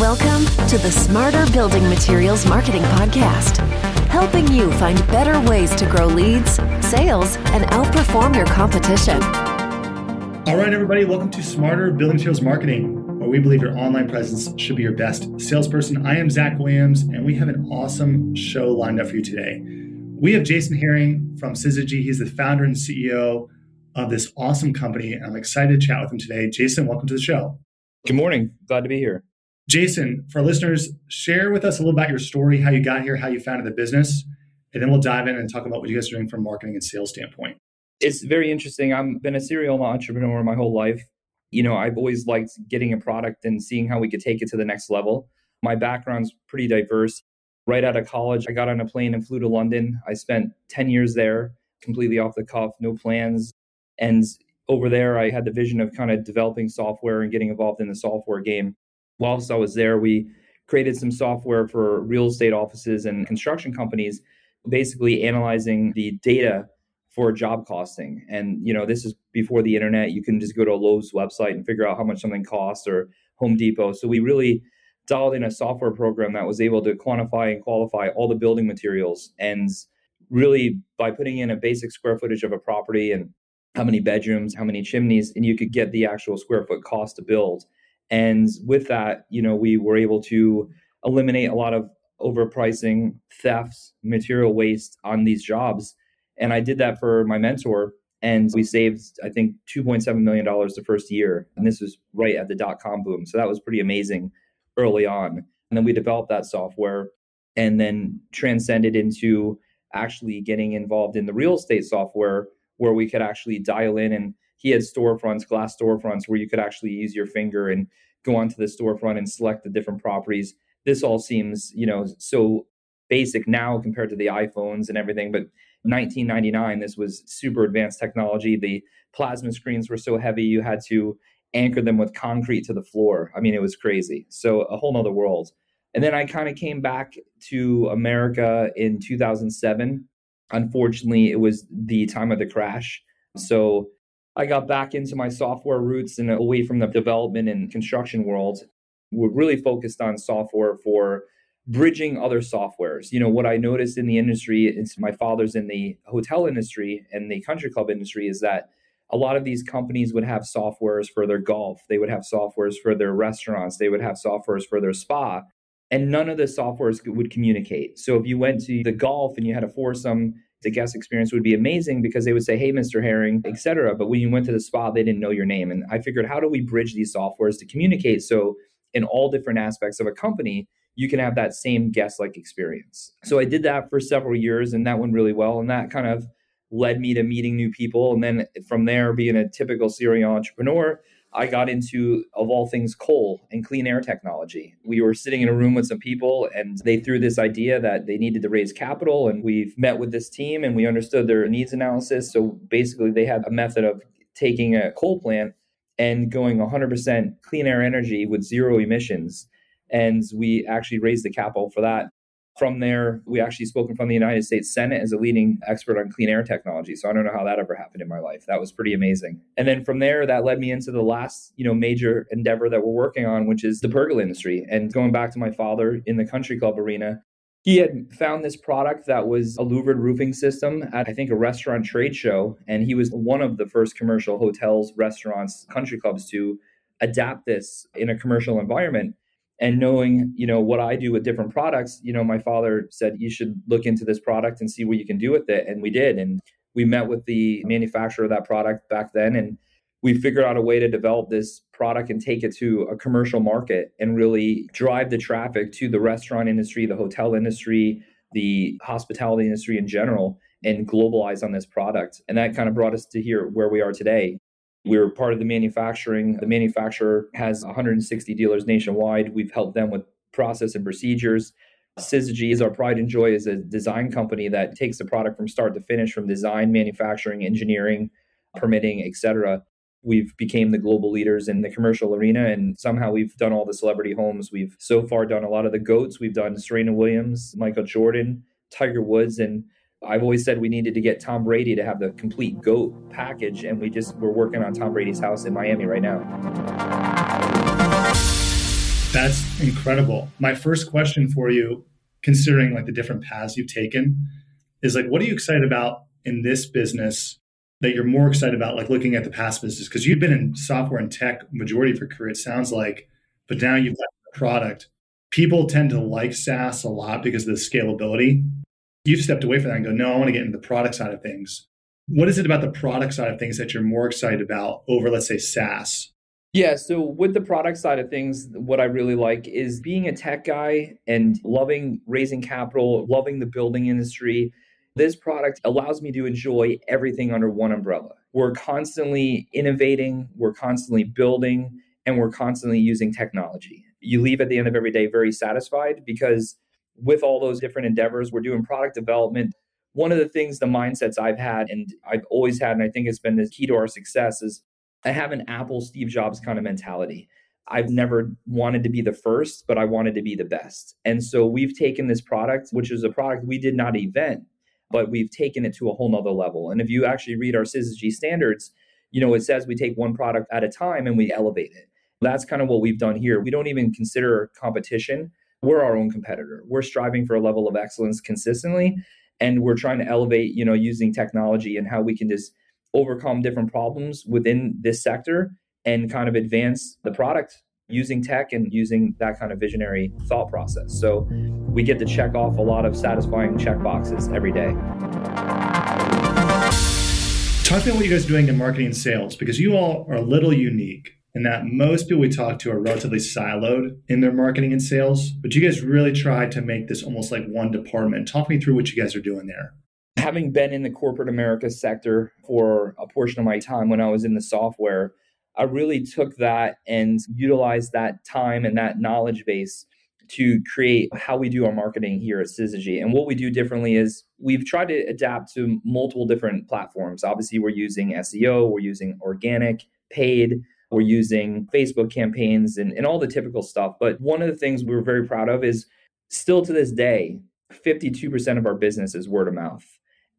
Welcome to the Smarter Building Materials Marketing Podcast, helping you find better ways to grow leads, sales, and outperform your competition. All right, everybody, welcome to Smarter Building Materials Marketing, where we believe your online presence should be your best salesperson. I am Zach Williams, and we have an awesome show lined up for you today. We have Jason Herring from Syzygy. He's the founder and CEO of this awesome company, and I'm excited to chat with him today. Jason, welcome to the show. Good morning. Glad to be here. Jason, for listeners, share with us a little about your story, how you got here, how you founded the business, and then we'll dive in and talk about what you guys are doing from marketing and sales standpoint. It's very interesting. I've been a serial entrepreneur my whole life. You know, I've always liked getting a product and seeing how we could take it to the next level. My background's pretty diverse. Right out of college, I got on a plane and flew to London. I spent 10 years there, completely off the cuff, no plans. And over there, I had the vision of kind of developing software and getting involved in the software game whilst I was there, we created some software for real estate offices and construction companies, basically analyzing the data for job costing. And you know, this is before the internet. You can just go to a Lowe's website and figure out how much something costs or Home Depot. So we really dialed in a software program that was able to quantify and qualify all the building materials and really by putting in a basic square footage of a property and how many bedrooms, how many chimneys, and you could get the actual square foot cost to build. And with that, you know, we were able to eliminate a lot of overpricing, thefts, material waste on these jobs. And I did that for my mentor. And we saved, I think, $2.7 million the first year. And this was right at the dot com boom. So that was pretty amazing early on. And then we developed that software and then transcended into actually getting involved in the real estate software where we could actually dial in and he had storefronts, glass storefronts, where you could actually use your finger and go onto the storefront and select the different properties. This all seems, you know, so basic now compared to the iPhones and everything, but 1999, this was super advanced technology. The plasma screens were so heavy, you had to anchor them with concrete to the floor. I mean, it was crazy. So a whole nother world. And then I kind of came back to America in 2007. Unfortunately, it was the time of the crash. So I got back into my software roots and away from the development and construction world. We're really focused on software for bridging other softwares. You know, what I noticed in the industry, it's my father's in the hotel industry and the country club industry, is that a lot of these companies would have softwares for their golf, they would have softwares for their restaurants, they would have softwares for their spa, and none of the softwares would communicate. So if you went to the golf and you had a foursome the guest experience would be amazing because they would say, "Hey, Mr. Herring," etc. But when you went to the spa, they didn't know your name, and I figured, how do we bridge these softwares to communicate so in all different aspects of a company you can have that same guest-like experience. So I did that for several years, and that went really well, and that kind of led me to meeting new people, and then from there, being a typical serial entrepreneur I got into, of all things, coal and clean air technology. We were sitting in a room with some people, and they threw this idea that they needed to raise capital. And we've met with this team and we understood their needs analysis. So basically, they had a method of taking a coal plant and going 100% clean air energy with zero emissions. And we actually raised the capital for that. From there, we actually spoken from the United States Senate as a leading expert on clean air technology. So I don't know how that ever happened in my life. That was pretty amazing. And then from there, that led me into the last, you know, major endeavor that we're working on, which is the pergola industry. And going back to my father in the country club arena, he had found this product that was a louvered roofing system at I think a restaurant trade show, and he was one of the first commercial hotels, restaurants, country clubs to adapt this in a commercial environment and knowing you know what i do with different products you know my father said you should look into this product and see what you can do with it. And we did. And we met with the manufacturer of that product back then. And we figured out a way to develop this product and take it to a commercial market and really drive the traffic to the restaurant industry the hotel industry the hospitality industry in general and globalize on this product. And that kind of brought us to here where we are today we're part of the manufacturing. The manufacturer has 160 dealers nationwide. We've helped them with process and procedures. Syzygy is our pride and joy as a design company that takes the product from start to finish, from design, manufacturing, engineering, permitting, etc. We've became the global leaders in the commercial arena, and somehow we've done all the celebrity homes. We've so far done a lot of the goats. We've done Serena Williams, Michael Jordan, Tiger Woods, and I've always said we needed to get Tom Brady to have the complete GOAT package, and we just we're working on Tom Brady's house in Miami right now. That's incredible. My first question for you, considering like the different paths you've taken, is like, what are you excited about in this business that you're more excited about, like looking at the past business? Because you've been in software and tech majority of your career, it sounds like, but now you've got product. People tend to like SaaS a lot because of the scalability. You've stepped away from that and go, no, I want to get into the product side of things. What is it about the product side of things that you're more excited about over, let's say, SaaS? Yeah, so with the product side of things, what I really like is being a tech guy and loving raising capital, loving the building industry. This product allows me to enjoy everything under one umbrella. We're constantly innovating, we're constantly building, and we're constantly using technology. You leave at the end of every day very satisfied because with all those different endeavors, we're doing product development. One of the things, the mindsets I've had, and I've always had, and I think it's been the key to our success, is I have an Apple Steve Jobs kind of mentality. I've never wanted to be the first, but I wanted to be the best. And so we've taken this product, which is a product we did not invent, but we've taken it to a whole nother level. And if you actually read our Syzygy standards, you know, it says we take one product at a time and we elevate it. That's kind of what we've done here. We don't even consider competition. We're our own competitor. We're striving for a level of excellence consistently. And we're trying to elevate, you know, using technology and how we can just overcome different problems within this sector and kind of advance the product using tech and using that kind of visionary thought process. So we get to check off a lot of satisfying check boxes every day. Talk about what you guys are doing in marketing and sales because you all are a little unique in that most people we talk to are relatively siloed in their marketing and sales, but you guys really try to make this almost like one department. Talk me through what you guys are doing there having been in the corporate America sector for a portion of my time when I was in the software, I really took that and utilized that time and that knowledge base to create how we do our marketing here at Syzygy. And what we do differently is we've tried to adapt to multiple different platforms. Obviously, we're using SEO, we're using organic, paid, we're using Facebook campaigns and, and all the typical stuff. But one of the things we we're very proud of is still to this day, 52% of our business is word of mouth.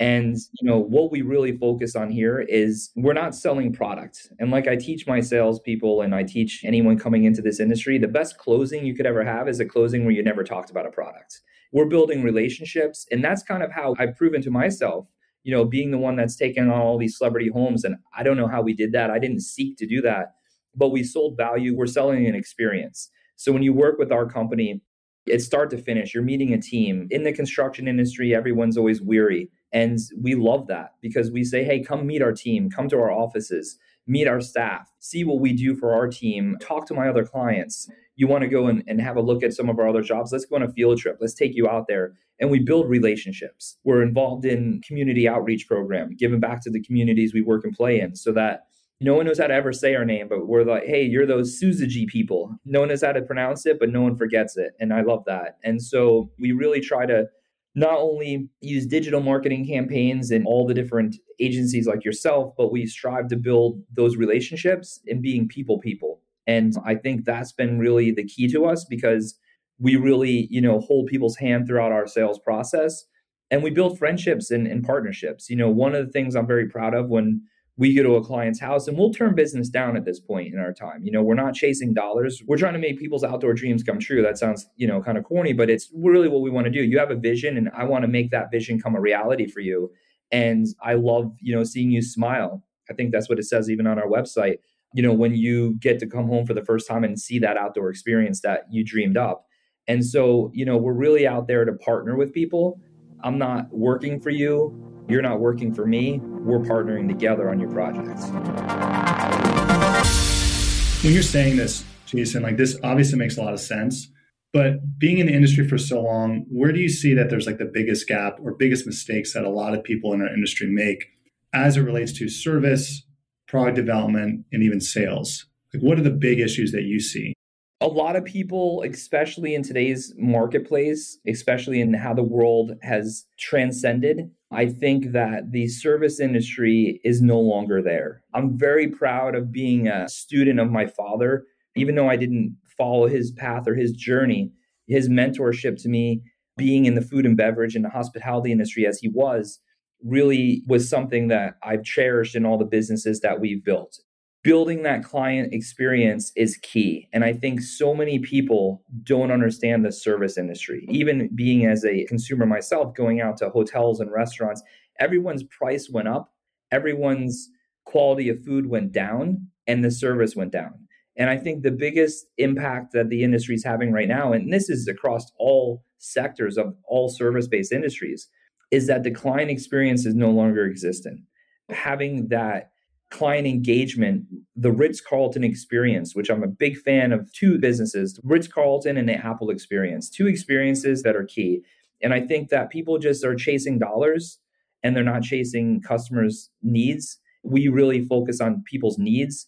And you know what we really focus on here is we're not selling product. And like I teach my salespeople and I teach anyone coming into this industry, the best closing you could ever have is a closing where you never talked about a product. We're building relationships, and that's kind of how I've proven to myself. You know, being the one that's taken on all these celebrity homes, and I don't know how we did that. I didn't seek to do that, but we sold value. We're selling an experience. So when you work with our company, it's start to finish. You're meeting a team in the construction industry. Everyone's always weary and we love that because we say, hey, come meet our team, come to our offices, meet our staff, see what we do for our team, talk to my other clients. You want to go and, and have a look at some of our other jobs? Let's go on a field trip. Let's take you out there. And we build relationships. We're involved in community outreach program, giving back to the communities we work and play in so that no one knows how to ever say our name, but we're like, hey, you're those Syzygy people. No one knows how to pronounce it, but no one forgets it. And I love that. And so we really try to not only use digital marketing campaigns and all the different agencies like yourself, but we strive to build those relationships and being people people. And I think that's been really the key to us because we really, you know, hold people's hand throughout our sales process and we build friendships and, and partnerships. You know, one of the things I'm very proud of when we go to a client's house and we'll turn business down at this point in our time. You know, we're not chasing dollars. We're trying to make people's outdoor dreams come true. That sounds, you know, kind of corny, but it's really what we want to do. You have a vision and I want to make that vision come a reality for you. And I love, you know, seeing you smile. I think that's what it says even on our website. You know, when you get to come home for the first time and see that outdoor experience that you dreamed up. And so, you know, we're really out there to partner with people. I'm not working for you. You're not working for me. We're partnering together on your projects. When you're saying this, Jason, like this obviously makes a lot of sense. But being in the industry for so long, where do you see that there's like the biggest gap or biggest mistakes that a lot of people in our industry make as it relates to service, product development, and even sales? Like, what are the big issues that you see? a lot of people, especially in today's marketplace, especially in how the world has transcended, I think that the service industry is no longer there. I'm very proud of being a student of my father, even though I didn't follow his path or his journey. His mentorship to me, being in the food and beverage and the hospitality industry as he was, really was something that I've cherished in all the businesses that we've built. Building that client experience is key. And I think so many people don't understand the service industry. Mm-hmm. Even being as a consumer myself, going out to hotels and restaurants, everyone's price went up, everyone's quality of food went down, and the service went down. And I think the biggest impact that the industry is having right now, and this is across all sectors of all service based industries, is that the client experience is no longer existent. Mm-hmm. Having that client engagement, the Ritz Carlton experience, which I'm a big fan of two businesses, Ritz Carlton and the Apple experience, two experiences that are key. And I think that people just are chasing dollars and they're not chasing customers' needs. We really focus on people's needs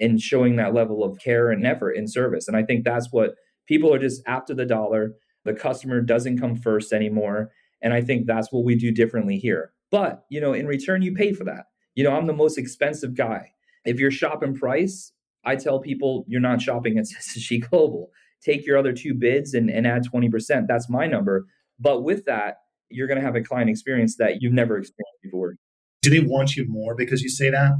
and showing that level of care and effort in service. And I think that's what people are just after the dollar. The customer doesn't come first anymore. And I think that's what we do differently here. But, you know, in return, you pay for that. You know, I'm the most expensive guy. If you're shopping price, I tell people you're not shopping at SSG Global. Take your other two bids and, and add 20%. That's my number. But with that, you're going to have a client experience that you've never experienced before. Do they want you more because you say that?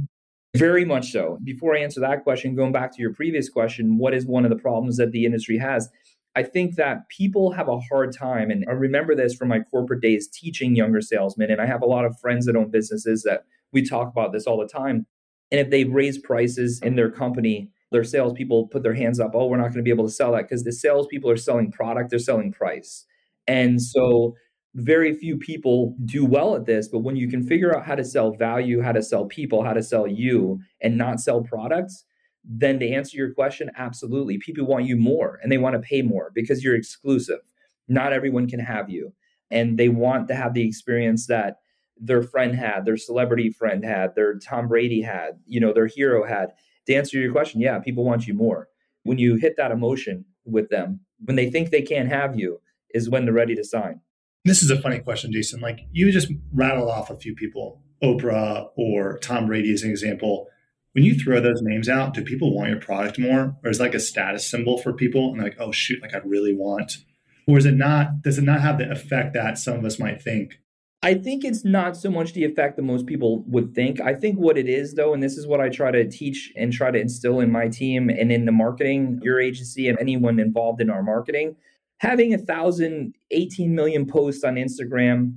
Very much so. Before I answer that question, going back to your previous question, what is one of the problems that the industry has? I think that people have a hard time, and I remember this from my corporate days teaching younger salesmen. And I have a lot of friends that own businesses that we talk about this all the time. And if they raise prices in their company, their salespeople put their hands up, oh, we're not going to be able to sell that because the salespeople are selling product, they're selling price. And so very few people do well at this. But when you can figure out how to sell value, how to sell people, how to sell you, and not sell products, then to answer your question, absolutely. People want you more and they want to pay more because you're exclusive. Not everyone can have you. And they want to have the experience that their friend had, their celebrity friend had, their Tom Brady had, you know, their hero had. To answer your question, yeah, people want you more. When you hit that emotion with them, when they think they can't have you, is when they're ready to sign. This is a funny question, Jason. Like you just rattle off a few people, Oprah or Tom Brady as an example. When you throw those names out, do people want your product more? Or is like a status symbol for people and like, oh shoot, like I really want. Or is it not, does it not have the effect that some of us might think? I think it's not so much the effect that most people would think. I think what it is, though, and this is what I try to teach and try to instill in my team and in the marketing, your agency, and anyone involved in our marketing, having a thousand, 18 million posts on Instagram,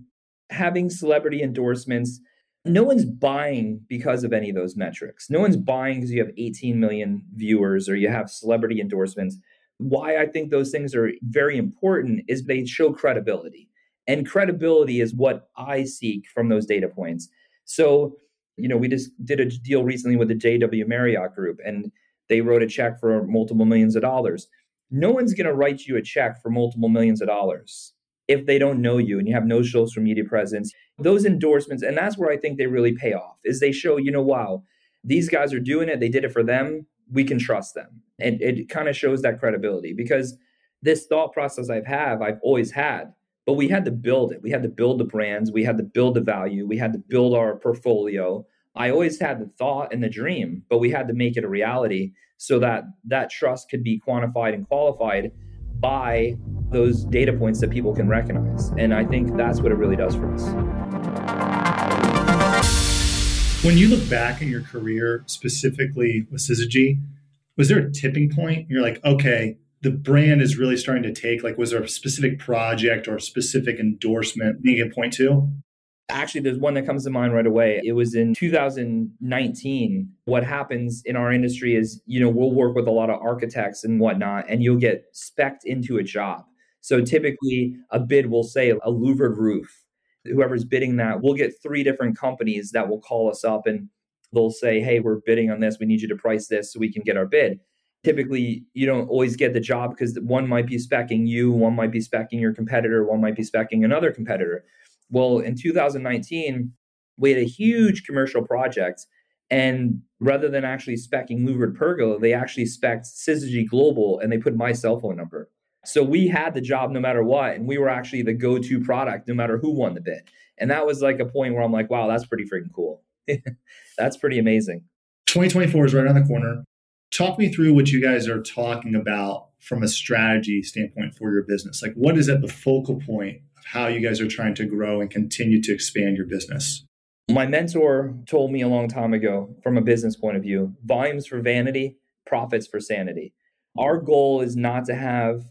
having celebrity endorsements, no one's buying because of any of those metrics. No one's buying because you have 18 million viewers or you have celebrity endorsements. Why I think those things are very important is they show credibility. And credibility is what I seek from those data points. So, you know, we just did a deal recently with the JW Marriott Group, and they wrote a check for multiple millions of dollars. No one's going to write you a check for multiple millions of dollars if they don't know you and you have no social media presence. Those endorsements, and that's where I think they really pay off, is they show, you know, wow, these guys are doing it. They did it for them. We can trust them. And it kind of shows that credibility because this thought process I've have, I've always had but we had to build it. We had to build the brands. We had to build the value. We had to build our portfolio. I always had the thought and the dream, but we had to make it a reality so that that trust could be quantified and qualified by those data points that people can recognize. And I think that's what it really does for us. When you look back in your career, specifically with Syzygy, was there a tipping point? You're like, okay, the brand is really starting to take? Like, was there a specific project or specific endorsement you can point to? Actually, there's one that comes to mind right away. It was in 2019. What happens in our industry is, you know, we'll work with a lot of architects and whatnot, and you'll get specced into a job. So typically, a bid will say a louvered roof. Whoever's bidding that, we'll get three different companies that will call us up and they'll say, Hey, we're bidding on this. We need you to price this so we can get our bid typically you don't always get the job because one might be specking you, one might be specking your competitor, one might be specking another competitor. Well, in 2019, we had a huge commercial project. And rather than actually specking louvered pergola, they actually specced Syzygy Global and they put my cell phone number. So we had the job no matter what. And we were actually the go to product no matter who won the bid. And that was like a point where I'm like, wow, that's pretty freaking cool. that's pretty amazing. 2024 is right around the corner talk me through what you guys are talking about from a strategy standpoint for your business. Like, what is at the focal point of how you guys are trying to grow and continue to expand your business? My mentor told me a long time ago, from a business point of view, volumes for vanity, profits for sanity. Our goal is not to have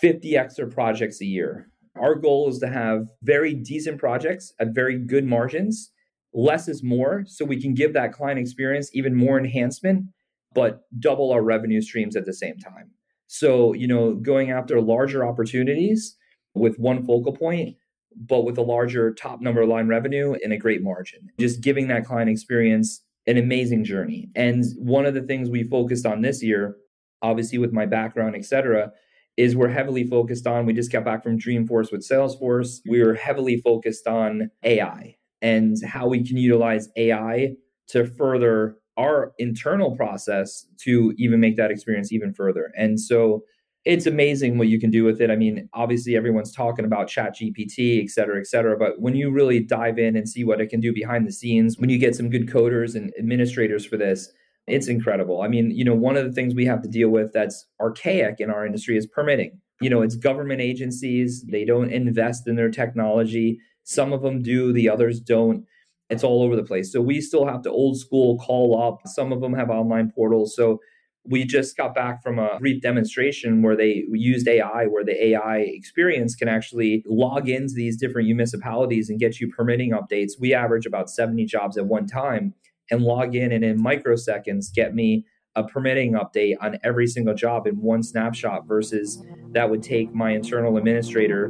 50 extra projects a year. Our goal is to have very decent projects at very good margins. Less is more, so we can give that client experience even more enhancement, but double our revenue streams at the same time. So, you know, going after larger opportunities with one focal point, but with a larger top number line revenue and a great margin. Just giving that client experience an amazing journey. And one of the things we focused on this year, obviously with my background, et cetera, is we're heavily focused on, we just got back from Dreamforce with Salesforce. We were heavily focused on AI and how we can utilize AI to further our internal process to even make that experience even further. And so it's amazing what you can do with it. I mean, obviously everyone's talking about chat GPT, et cetera, et cetera. But when you really dive in and see what it can do behind the scenes, when you get some good coders and administrators for this, it's incredible. I mean, you know, one of the things we have to deal with that's archaic in our industry is permitting. You know, it's government agencies, they don't invest in their technology. Some of them do, the others don't. It's all over the place. So we still have to old school call up. Some of them have online portals. So we just got back from a brief demonstration where they used AI, where the AI experience can actually log into these different municipalities and get you permitting updates. We average about 70 jobs at one time and log in and in microseconds get me a permitting update on every single job in one snapshot versus that would take my internal administrator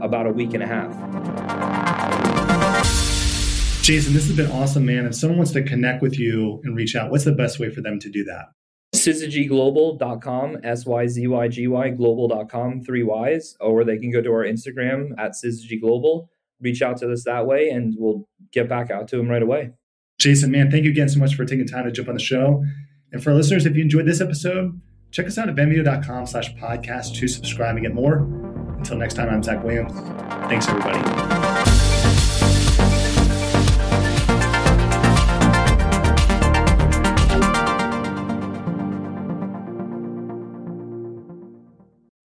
about a week and a half. Jason, this has been awesome, man. If someone wants to connect with you and reach out, what's the best way for them to do that? syzygyglobal.com, S-Y-Z-Y-G-Y, global.com, three Ys, or they can go to our Instagram at syzyglobal, reach out to us that way, and we'll get back out to them right away. Jason, man, thank you again so much for taking time to jump on the show. And for our listeners, if you enjoyed this episode, check us out at venveo.com slash podcast to subscribe and get more. Until next time, I'm Zach Williams. Thanks, everybody.